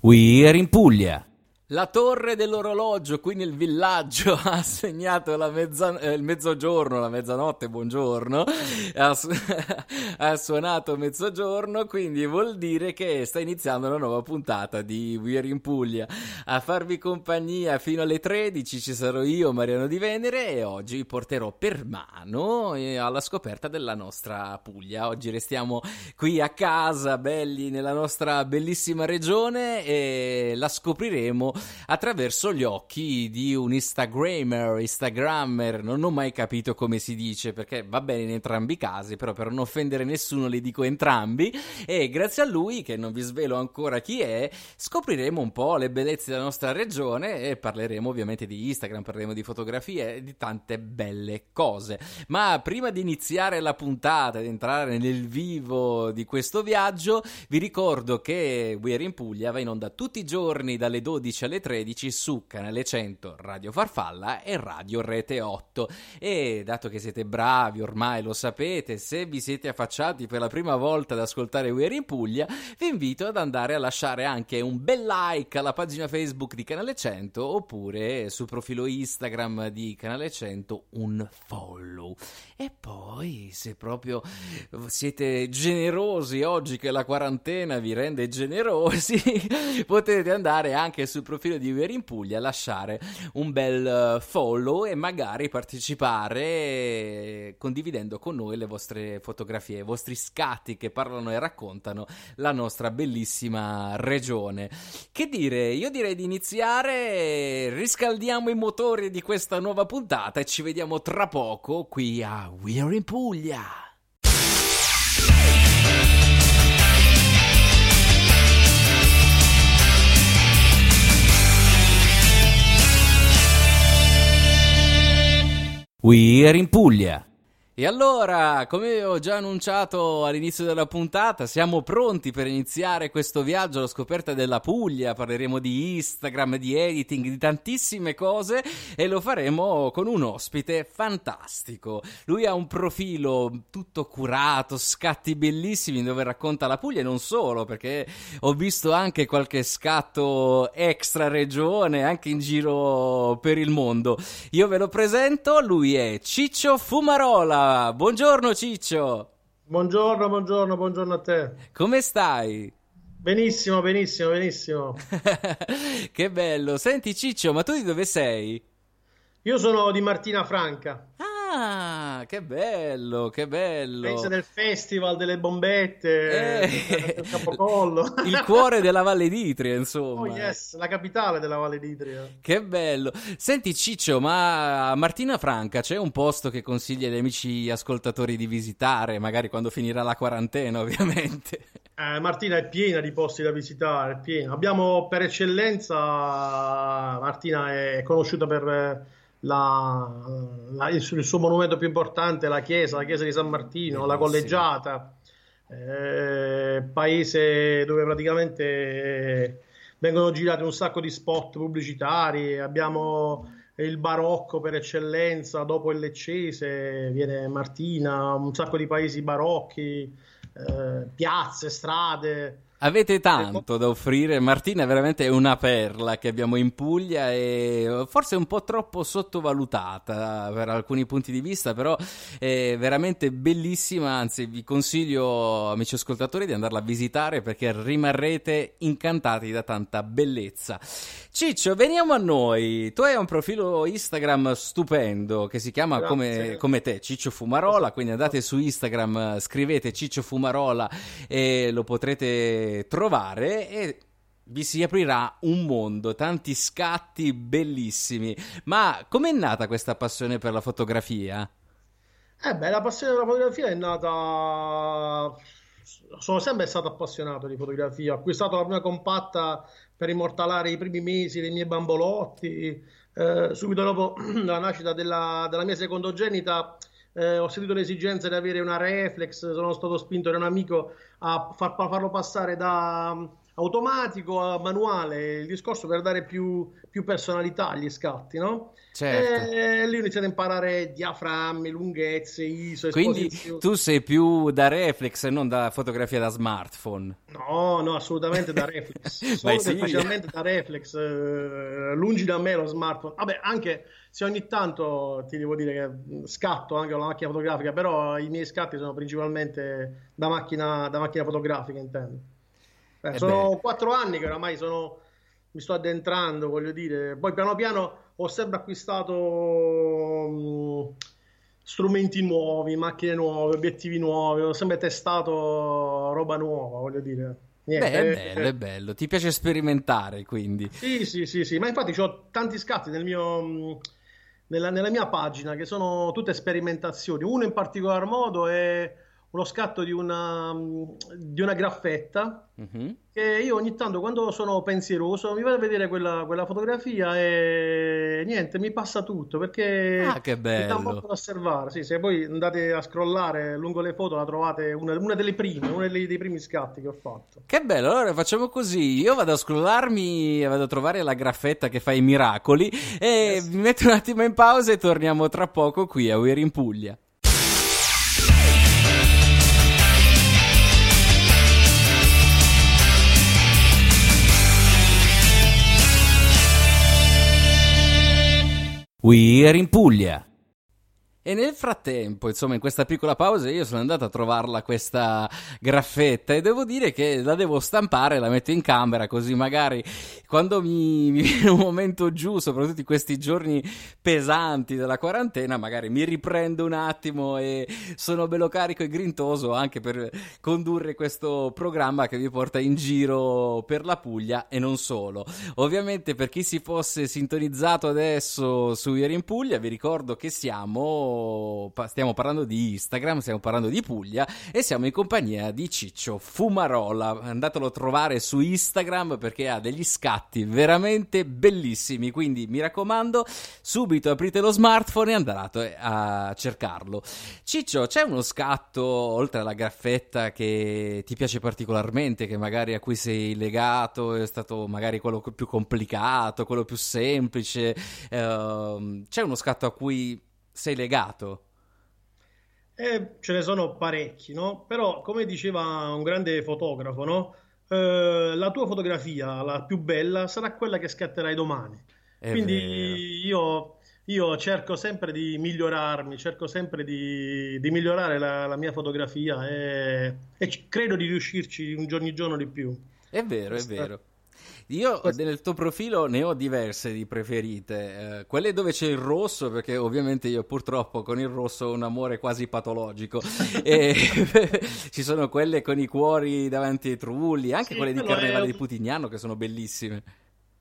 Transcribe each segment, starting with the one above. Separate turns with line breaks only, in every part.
We're in Puglia. La torre dell'orologio qui nel villaggio ha segnato la mezza, eh, il mezzogiorno, la mezzanotte, buongiorno, ha, su- ha, suonato mezzogiorno, quindi vuol dire che sta iniziando una nuova puntata di We're in Puglia. A farvi compagnia fino alle 13 ci sarò io, Mariano Di Venere, e oggi porterò per mano eh, alla scoperta della nostra Puglia. Oggi restiamo qui a casa, belli, nella nostra bellissima regione e la scopriremo attraverso gli occhi di un Instagrammer, Instagrammer, non ho mai capito come si dice perché va bene in entrambi i casi, però per non offendere nessuno li dico entrambi e grazie a lui, che non vi svelo ancora chi è, scopriremo un po' le bellezze della nostra regione e parleremo ovviamente di Instagram, parleremo di fotografie e di tante belle cose. Ma prima di iniziare la puntata, di entrare nel vivo di questo viaggio, vi ricordo che We're in Puglia va in onda tutti i giorni dalle 12 alle 13 su Canale 100 Radio Farfalla e Radio Rete 8. E dato che siete bravi, ormai lo sapete, se vi siete affacciati per la prima volta ad ascoltare We're in Puglia, vi invito ad andare a lasciare anche un bel like alla pagina Facebook di Canale 100 oppure sul profilo Instagram di Canale 100 un follow. E poi, se proprio siete generosi oggi che la quarantena vi rende generosi, potete andare anche sul profilo profilo di Vivere in Puglia, lasciare un bel eh, follow e magari partecipare condividendo con noi le vostre fotografie, i vostri scatti che parlano e raccontano la nostra bellissima regione. Che dire, io direi di iniziare, riscaldiamo i motori di questa nuova puntata e ci vediamo tra poco qui a We're in Puglia. We're in Puglia. E allora, come ho già annunciato all'inizio della puntata, siamo pronti per iniziare questo viaggio alla scoperta della Puglia. Parleremo di Instagram, di editing, di tantissime cose e lo faremo con un ospite fantastico. Lui ha un profilo tutto curato, scatti bellissimi dove racconta la Puglia e non solo, perché ho visto anche qualche scatto extra regione, anche in giro per il mondo. Io ve lo presento, lui è Ciccio Fumarola buongiorno Ciccio.
Buongiorno, buongiorno, buongiorno a te.
Come stai?
Benissimo, benissimo, benissimo.
che bello. Senti Ciccio, ma tu di dove sei?
Io sono di Martina Franca.
Ah, Ah, che bello, che bello.
Pensa del festival delle bombette, eh, del capocollo.
Il cuore della Valle d'Itria, insomma.
Oh yes, la capitale della Valle d'Itria.
Che bello. Senti Ciccio, ma Martina Franca c'è un posto che consigli agli amici ascoltatori di visitare, magari quando finirà la quarantena, ovviamente.
Eh, Martina è piena di posti da visitare, è piena. Abbiamo per eccellenza, Martina è conosciuta per la, la, il, il, suo monumento più importante, la chiesa, la chiesa di San Martino, la collegiata, eh, paese dove praticamente vengono girati un sacco di spot pubblicitari, abbiamo il barocco per eccellenza, dopo il leccese viene Martina, un sacco di paesi barocchi, eh, piazze, strade.
Avete tanto da offrire, Martina è veramente una perla che abbiamo in Puglia e forse un po' troppo sottovalutata per alcuni punti di vista, però è veramente bellissima, anzi vi consiglio amici ascoltatori di andarla a visitare perché rimarrete incantati da tanta bellezza. Ciccio, veniamo a noi, tu hai un profilo Instagram stupendo che si chiama come, come, te, Ciccio Fumarola, quindi andate su Instagram, scrivete Ciccio Fumarola e lo potrete trovare e vi si aprirà un mondo, tanti scatti bellissimi. Ma com'è nata questa passione per la fotografia?
Eh beh, la passione per la fotografia è nata... Sono sempre stato appassionato di fotografia. Ho acquistato la prima compatta per immortalare i primi mesi dei miei bambolotti. Eh, subito dopo la nascita della, della mia secondogenita eh, ho sentito l'esigenza di avere una reflex, sono stato spinto da un amico a far, farlo passare da automatico, manuale, il discorso per dare più, più personalità agli scatti, no?
Certo.
E lì ho iniziato a imparare diaframmi, lunghezze, ISO,
Quindi tu sei più da reflex e non da fotografia da smartphone.
No, no, assolutamente da reflex. Solo
sì.
facilmente da reflex. Eh, lungi da me lo smartphone. Vabbè, anche se ogni tanto ti devo dire che scatto anche con la macchina fotografica, però i miei scatti sono principalmente da macchina, da macchina fotografica, intendo. Eh, sono quattro anni che oramai sono, mi sto addentrando, voglio dire. Poi piano piano ho sempre acquistato mh, strumenti nuovi, macchine nuove, obiettivi nuovi, ho sempre testato roba nuova, voglio dire.
Niente, Beh, è bello, è bello. Ti piace sperimentare, quindi.
Sì, sì, sì, sì. ma infatti ho tanti scatti nel mio, nella, nella, mia pagina che sono tutte sperimentazioni. Uno in particolar modo è uno scatto di una, di una graffetta uh-huh. che io ogni tanto quando sono pensieroso mi vado a vedere quella, quella, fotografia e niente, mi passa tutto perché
ah, che bello. mi dà
molto da osservare. Sì, se poi andate a scrollare lungo le foto la trovate una, una delle prime, uno dei, dei, primi scatti che ho fatto.
Che bello, allora facciamo così, io vado a scrollarmi, vado a trovare la graffetta che fa i miracoli e yes. mi metto un attimo in pausa e torniamo tra poco qui a We're in Puglia. We're in Puglia. E nel frattempo, insomma, in questa piccola pausa io sono andato a trovarla questa graffetta e devo dire che la devo stampare, la metto in camera così magari quando mi, mi viene un momento giù, soprattutto in questi giorni pesanti della quarantena, magari mi riprendo un attimo e sono bello carico e grintoso anche per condurre questo programma che vi porta in giro per la Puglia e non solo. Ovviamente per chi si fosse sintonizzato adesso su Ieri in Puglia, vi ricordo che siamo stiamo parlando di Instagram, stiamo parlando di Puglia e siamo in compagnia di Ciccio Fumarola. Andatelo a trovare su Instagram perché ha degli scatti veramente bellissimi. Quindi mi raccomando, subito aprite lo smartphone e andate a cercarlo. Ciccio, c'è uno scatto oltre alla graffetta che ti piace particolarmente, che magari a cui sei legato, è stato magari quello più complicato, quello più semplice? Uh, c'è uno scatto a cui sei legato?
Eh, ce ne sono parecchi, no? Però, come diceva un grande fotografo, no? Eh, la tua fotografia, la più bella, sarà quella che scatterai domani. È Quindi io, io, cerco sempre di migliorarmi, cerco sempre di, di migliorare la, la, mia fotografia e, e, credo di riuscirci un giorno di più.
È vero, è vero. Io nel tuo profilo ne ho diverse di preferite, eh, quelle dove c'è il rosso, perché ovviamente io purtroppo con il rosso ho un amore quasi patologico, e ci sono quelle con i cuori davanti ai trulli, anche sì, quelle di Carnevale è... di Putignano che sono bellissime.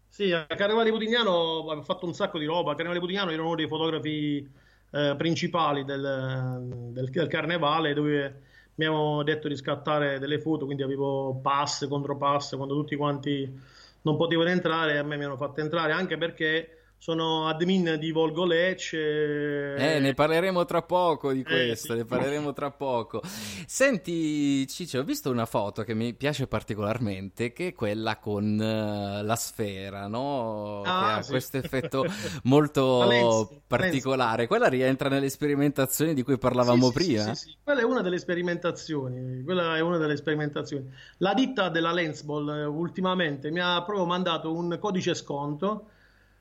Sì, a Carnevale di Putignano ho fatto un sacco di roba, a Carnevale di Putignano ero uno dei fotografi eh, principali del, del, del Carnevale dove mi avevano detto di scattare delle foto, quindi avevo pass, contropass, quando tutti quanti non potevano entrare, a me mi hanno fatto entrare anche perché sono admin di Volgo Lecce.
Eh, ne parleremo tra poco di questo, eh, sì. ne parleremo tra poco. Senti, Ciccio, ho visto una foto che mi piace particolarmente, che è quella con uh, la sfera, no? Ah, che ha sì. questo effetto molto Valenzi, particolare. Valenzi. Quella rientra nelle sperimentazioni di cui parlavamo
sì,
prima?
Sì, sì, quella è una delle sperimentazioni. Quella è una delle sperimentazioni. La ditta della Lensball eh, ultimamente mi ha proprio mandato un codice sconto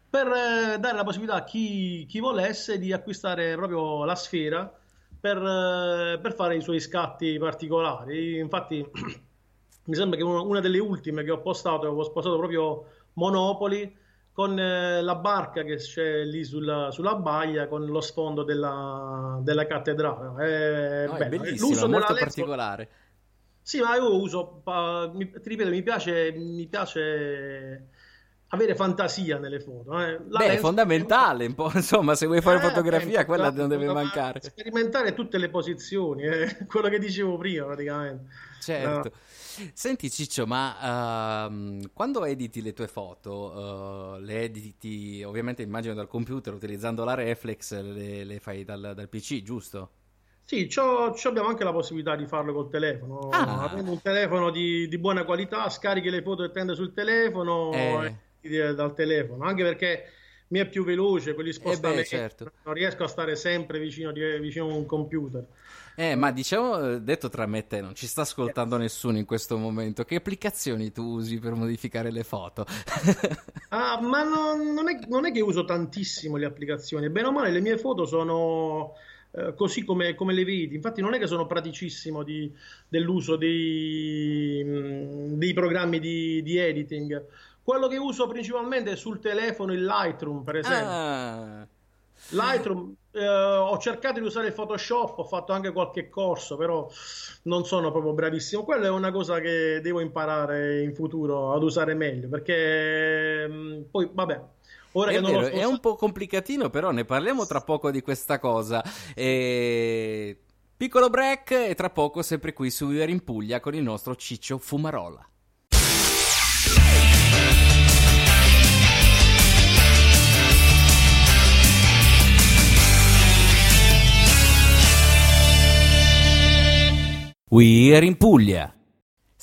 per eh, dare la possibilità a chi, chi, volesse di acquistare proprio la sfera per, eh, per fare i suoi scatti particolari. Infatti, mi sembra che una, delle ultime che ho postato, ho postato proprio Monopoli con eh, la barca che c'è lì sulla, sulla baia con lo sfondo della, della cattedrale.
È, no, è bellissimo, molto particolare.
Sì, ma io uso, uh, mi, ti ripeto, mi piace, mi piace avere fantasia nelle foto. Eh.
Beh, è fondamentale, un po', insomma, se vuoi fare eh, fotografia, eh, quella non deve mancare.
Sperimentare tutte le posizioni, eh, quello che dicevo prima praticamente.
Certo. No. Senti Ciccio, ma uh, quando editi le tue foto, uh, le editi ovviamente immagino dal computer utilizzando la reflex, le, le fai dal, dal PC, giusto?
Sì, abbiamo anche la possibilità di farlo col telefono. Ah. Avendo un telefono di, di, buona qualità, scarichi le foto e tende sul telefono eh. Dal telefono. Anche perché mi è più veloce, quelli spostamenti. Eh beh, certo. Non riesco a stare sempre vicino, vicino a un computer.
Eh, ma diciamo, eh, detto tra me e te, non ci sta ascoltando nessuno in questo momento. Che applicazioni tu usi per modificare le foto?
ah, ma no, non, è, non, è, che uso tantissimo le applicazioni. Bene o male, le mie foto sono eh, così come, come, le vedi. Infatti, non è che sono praticissimo di, dell'uso dei, mm, dei programmi di, di editing. Quello che uso principalmente è sul telefono il Lightroom, per esempio. Ah. Lightroom, eh, ho cercato di usare il Photoshop, ho fatto anche qualche corso, però non sono proprio bravissimo. Quella è una cosa che devo imparare in futuro ad usare meglio, perché mm, poi, vabbè,
Ora è, vero, è un po' complicatino, però ne parliamo tra poco di questa cosa. E... Piccolo break e tra poco sempre qui su Ier in Puglia con il nostro Ciccio Fumarola. We're in Puglia.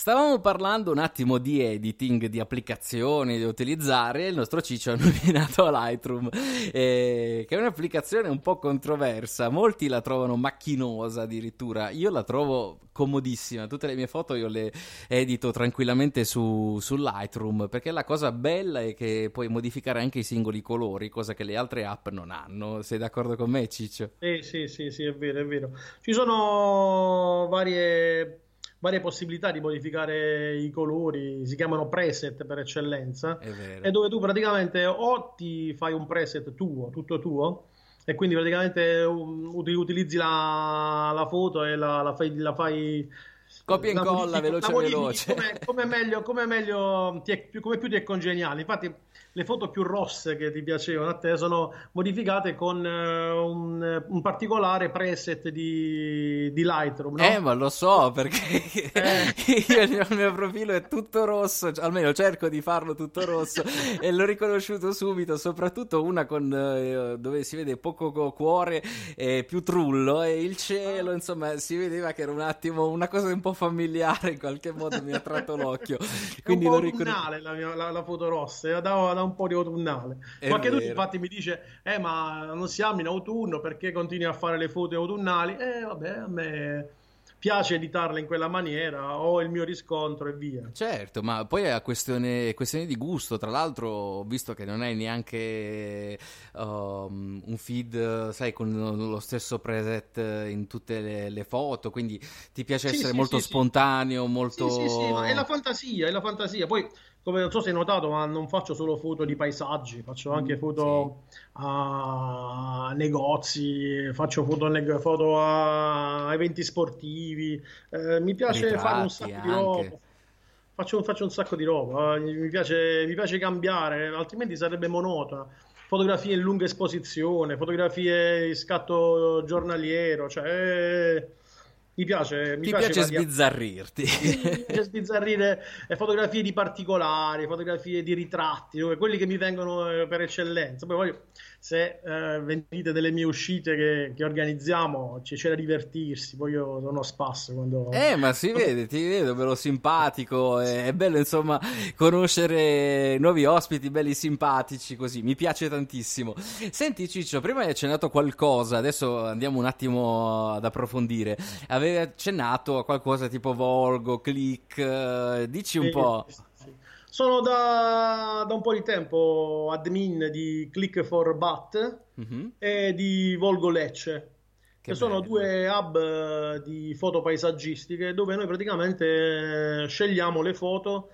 Stavamo parlando un attimo di editing, di applicazioni da utilizzare e il nostro Ciccio ha nominato Lightroom, eh, che è un'applicazione un po' controversa, molti la trovano macchinosa addirittura, io la trovo comodissima, tutte le mie foto io le edito tranquillamente su, su Lightroom, perché la cosa bella è che puoi modificare anche i singoli colori, cosa che le altre app non hanno, sei d'accordo con me Ciccio?
Sì, sì, sì, sì è vero, è vero. Ci sono varie varie possibilità di modificare i colori, si chiamano preset per eccellenza, e dove tu praticamente o ti fai un preset tuo, tutto tuo, e quindi praticamente utilizzi la, la foto e la, la fai, la fai
copia e incolla veloce veloce.
come, come meglio, come meglio ti è, come più ti è congeniale. Infatti le foto più rosse che ti piacevano a te sono modificate con uh, un, un, particolare preset di, di Lightroom. No?
Eh, ma lo so perché eh. io, il mio profilo è tutto rosso, cioè, almeno cerco di farlo tutto rosso e l'ho riconosciuto subito, soprattutto una con, uh, dove si vede poco cuore e più trullo e il cielo, insomma, si vedeva che era un attimo una cosa un po' familiare, in qualche modo mi ha tratto l'occhio.
Quindi è un po' riconos- la, mia, la, la foto rossa, da, da un po' di autunnale. È Qualche tu infatti mi dice, eh ma non siamo in autunno perché continui a fare le foto autunnali? Eh vabbè, a me piace editarle in quella maniera, ho il mio riscontro e via.
Certo, ma poi è questione, questione di gusto. Tra l'altro, visto che non hai neanche um, un feed, sai, con lo stesso preset in tutte le, le foto, quindi ti piace sì, essere sì, molto sì, spontaneo, molto...
Sì, sì, sì, ma è la fantasia, è la fantasia. Poi come non so se hai notato, ma non faccio solo foto di paesaggi, faccio anche mm, foto sì. a negozi, faccio foto, foto a eventi sportivi. Eh, mi piace Ritratti fare un sacco anche. di roba. Faccio, faccio, un sacco di roba, mi piace, mi piace cambiare, altrimenti sarebbe monotona fotografie in lunga esposizione, fotografie in scatto giornaliero, cioè mi piace, mi
Ti piace, piace sbizzarrirti.
mi piace sbizzarrire fotografie di particolari, fotografie di ritratti, quelli che mi vengono eh, per eccellenza. Poi voglio, se eh, venite delle mie uscite che, che organizziamo, c'è da divertirsi. Poi io sono a spasso quando.
Eh, ma si vede, ti vedo bello simpatico. È, è bello, insomma, conoscere nuovi ospiti belli simpatici così. Mi piace tantissimo. Senti, Ciccio, prima hai accennato qualcosa, adesso andiamo un attimo ad approfondire. Avevi accennato a qualcosa tipo Volgo, Click, eh, dici un sì, po'. Sì.
Sono da, da, un po' di tempo admin di Click for Bat mm-hmm. e di Volgo Lecce, che, che sono due hub eh, di foto paesaggistiche dove noi praticamente scegliamo le foto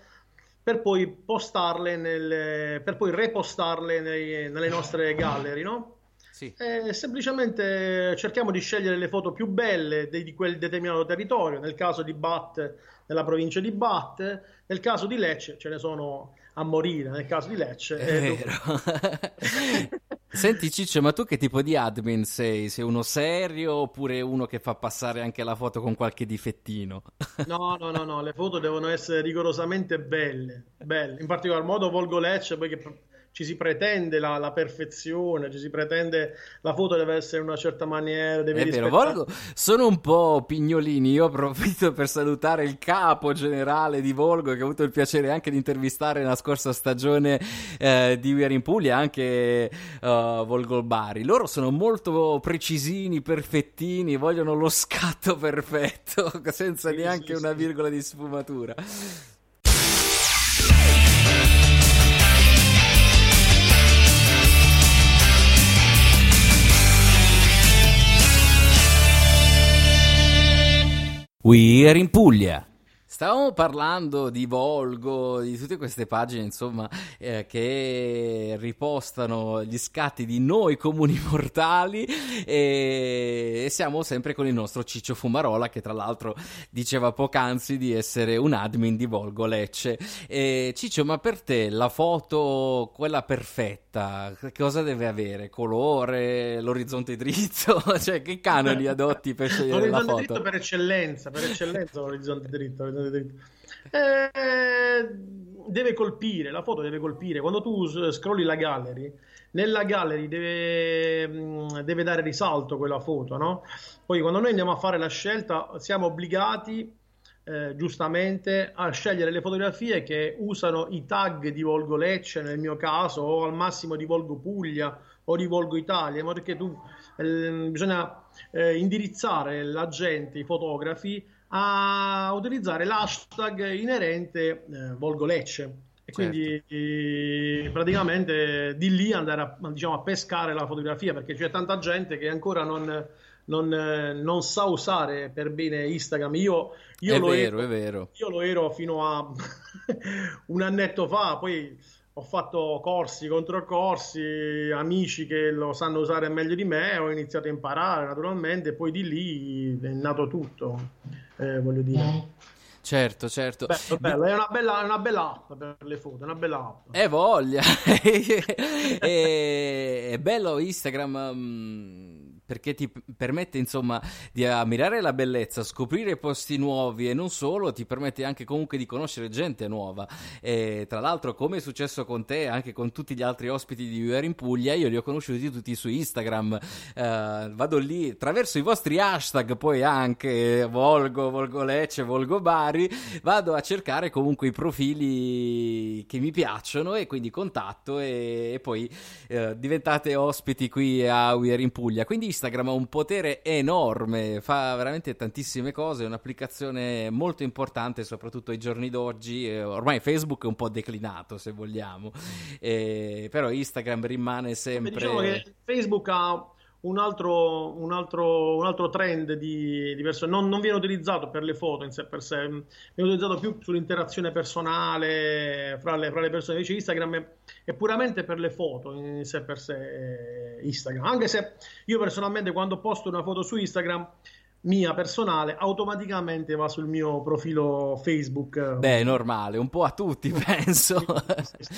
per poi postarle, nelle, per poi repostarle nei, nelle nostre gallery, no? Sì. E semplicemente cerchiamo di scegliere le foto più belle di, di quel determinato territorio. Nel caso di Bat nella provincia di Batte, nel caso di Lecce ce ne sono a morire, nel caso di Lecce.
È vero. Senti Ciccio, ma tu che tipo di admin sei? Sei uno serio oppure uno che fa passare anche la foto con qualche difettino?
No, no, no, no, le foto devono essere rigorosamente belle, belle. In particolar modo Volgo Lecce, perché ci si pretende la, la, perfezione, ci si pretende la foto deve essere in una certa maniera, deve
È vero, Volgo sono un po' pignolini, io approfitto per salutare il capo generale di Volgo che ho avuto il piacere anche di intervistare nella scorsa stagione eh, di We Are in Puglia, anche uh, Volgo Bari. Loro sono molto precisini, perfettini, vogliono lo scatto perfetto, senza sì, neanche sì, una virgola di sfumatura. We're in Puglia. Stavamo parlando di Volgo, di tutte queste pagine, insomma, eh, che ripostano gli scatti di noi comuni mortali e, e, siamo sempre con il nostro Ciccio Fumarola che tra l'altro diceva poc'anzi di essere un admin di Volgo Lecce. E, Ciccio, ma per te la foto, quella perfetta, cosa deve avere? Colore, l'orizzonte dritto? cioè che canoni adotti per scegliere la foto?
L'orizzonte dritto per eccellenza, per eccellenza l'orizzonte dritto. L'orizzonte eh, deve colpire, la foto deve colpire. Quando tu scrolli la gallery, nella gallery deve, mm, deve dare risalto quella foto, no? Poi quando noi andiamo a fare la scelta siamo obbligati eh, giustamente a scegliere le fotografie che usano i tag di Volgo Lecce nel mio caso o al massimo di Volgo Puglia o di Volgo Italia, ma perché tu eh, bisogna eh, indirizzare la gente, i fotografi a utilizzare l'hashtag inerente eh, Volgo Lecce e certo. quindi eh, praticamente di lì andare a, diciamo, a, pescare la fotografia perché c'è tanta gente che ancora non, non, non sa usare per bene Instagram. Io, io
è
lo
vero,
ero,
è vero.
Io lo ero fino a un annetto fa, poi ho fatto corsi contro corsi, amici che lo sanno usare meglio di me, ho iniziato a imparare naturalmente, poi di lì è nato tutto, eh, voglio dire.
Certo, certo.
Bello, bello. È, una bella, è, una bella, app per le foto, è una bella app.
È voglia. è, è bello Instagram. Um perché ti permette insomma di ammirare la bellezza, scoprire posti nuovi e non solo, ti permette anche comunque di conoscere gente nuova. E tra l'altro, come è successo con te, anche con tutti gli altri ospiti di UR in Puglia, io li ho conosciuti tutti su Instagram. Uh, vado lì attraverso i vostri hashtag, poi anche Volgo, Volgo Lecce, Volgo Bari, vado a cercare comunque i profili che mi piacciono e quindi contatto e, e poi uh, diventate ospiti qui a UR in Puglia. Quindi Instagram ha un potere enorme, fa veramente tantissime cose, è un'applicazione molto importante soprattutto ai giorni d'oggi, ormai Facebook è un po' declinato se vogliamo, eh, però Instagram rimane sempre...
Diciamo che Facebook ha un altro, un altro, un altro trend di, di persone, non, non, viene utilizzato per le foto in sé per sé, viene utilizzato più sull'interazione personale fra le, fra le persone. Invece Instagram è, è, puramente per le foto in sé per sé eh, Instagram. Anche se io personalmente quando posto una foto su Instagram mia personale automaticamente va sul mio profilo Facebook.
Beh, normale, un po' a tutti penso.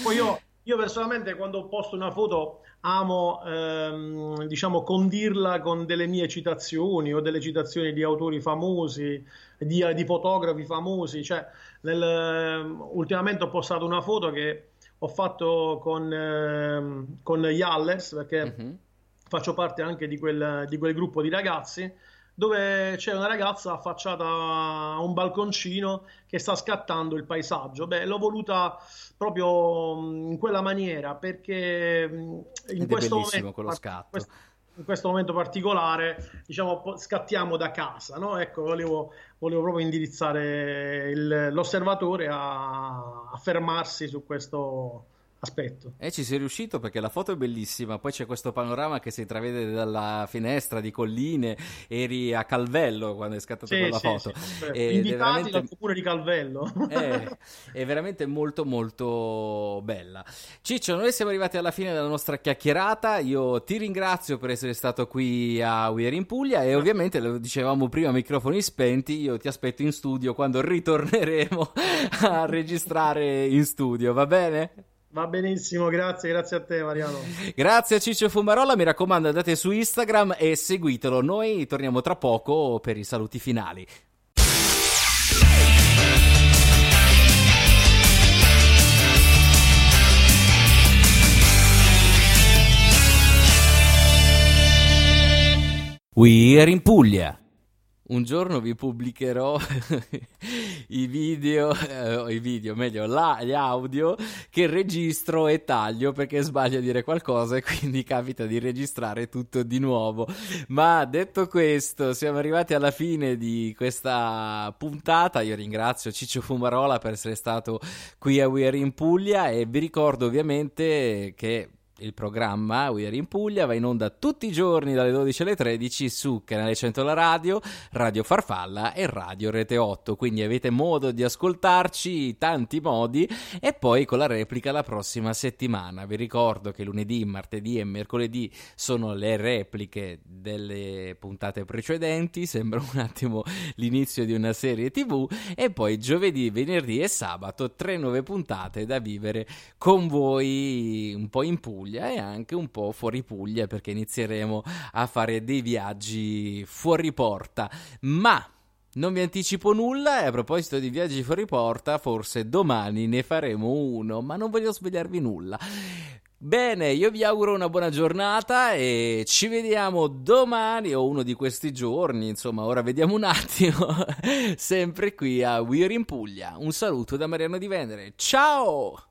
Poi io, io personalmente quando posto una foto amo ehm, diciamo condirla con delle mie citazioni o delle citazioni di autori famosi, di, di fotografi famosi. Cioè, nel, ultimamente ho postato una foto che ho fatto con, ehm, con Yallers perché mm-hmm. faccio parte anche di quel, di quel gruppo di ragazzi dove c'è una ragazza affacciata a un balconcino che sta scattando il paesaggio. Beh, l'ho voluta proprio in quella maniera perché in questo momento,
quello scatto.
in questo momento particolare, diciamo, scattiamo da casa, no? Ecco, volevo, volevo proprio indirizzare il, l'osservatore a, a fermarsi su questo, aspetto.
E ci sei riuscito perché la foto è bellissima, poi c'è questo panorama che si intravede dalla finestra di colline, eri a Calvello quando hai scattato sì, quella sì, foto.
Sì, Ed Invitati veramente... dal comune di Calvello.
è, è, veramente molto molto bella. Ciccio, noi siamo arrivati alla fine della nostra chiacchierata, io ti ringrazio per essere stato qui a Weir in Puglia e ovviamente, lo dicevamo prima, microfoni spenti, io ti aspetto in studio quando ritorneremo a registrare in studio, va bene?
Va benissimo, grazie, grazie a te Mariano.
grazie a Ciccio Fumarola, mi raccomando andate su Instagram e seguitelo. Noi torniamo tra poco per i saluti finali. We are in Puglia. Un giorno vi pubblicherò i video, eh, i video, meglio, la, gli audio che registro e taglio perché sbaglio a dire qualcosa e quindi capita di registrare tutto di nuovo. Ma detto questo, siamo arrivati alla fine di questa puntata. Io ringrazio Ciccio Fumarola per essere stato qui a We Are in Puglia e vi ricordo ovviamente che il programma We Are in Puglia va in onda tutti i giorni dalle 12 alle 13 su Canale 100 La Radio, Radio Farfalla e Radio Rete 8, quindi avete modo di ascoltarci tanti modi e poi con la replica la prossima settimana. Vi ricordo che lunedì, martedì e mercoledì sono le repliche delle puntate precedenti, sembra un attimo l'inizio di una serie TV e poi giovedì, venerdì e sabato tre nuove puntate da vivere con voi un po' in Puglia Puglia e anche un po' fuori Puglia perché inizieremo a fare dei viaggi fuori porta. Ma non vi anticipo nulla e a proposito di viaggi fuori porta, forse domani ne faremo uno, ma non voglio svegliarvi nulla. Bene, io vi auguro una buona giornata e ci vediamo domani o uno di questi giorni, insomma, ora vediamo un attimo, sempre qui a We're in Puglia. Un saluto da Mariano Di Venere. Ciao!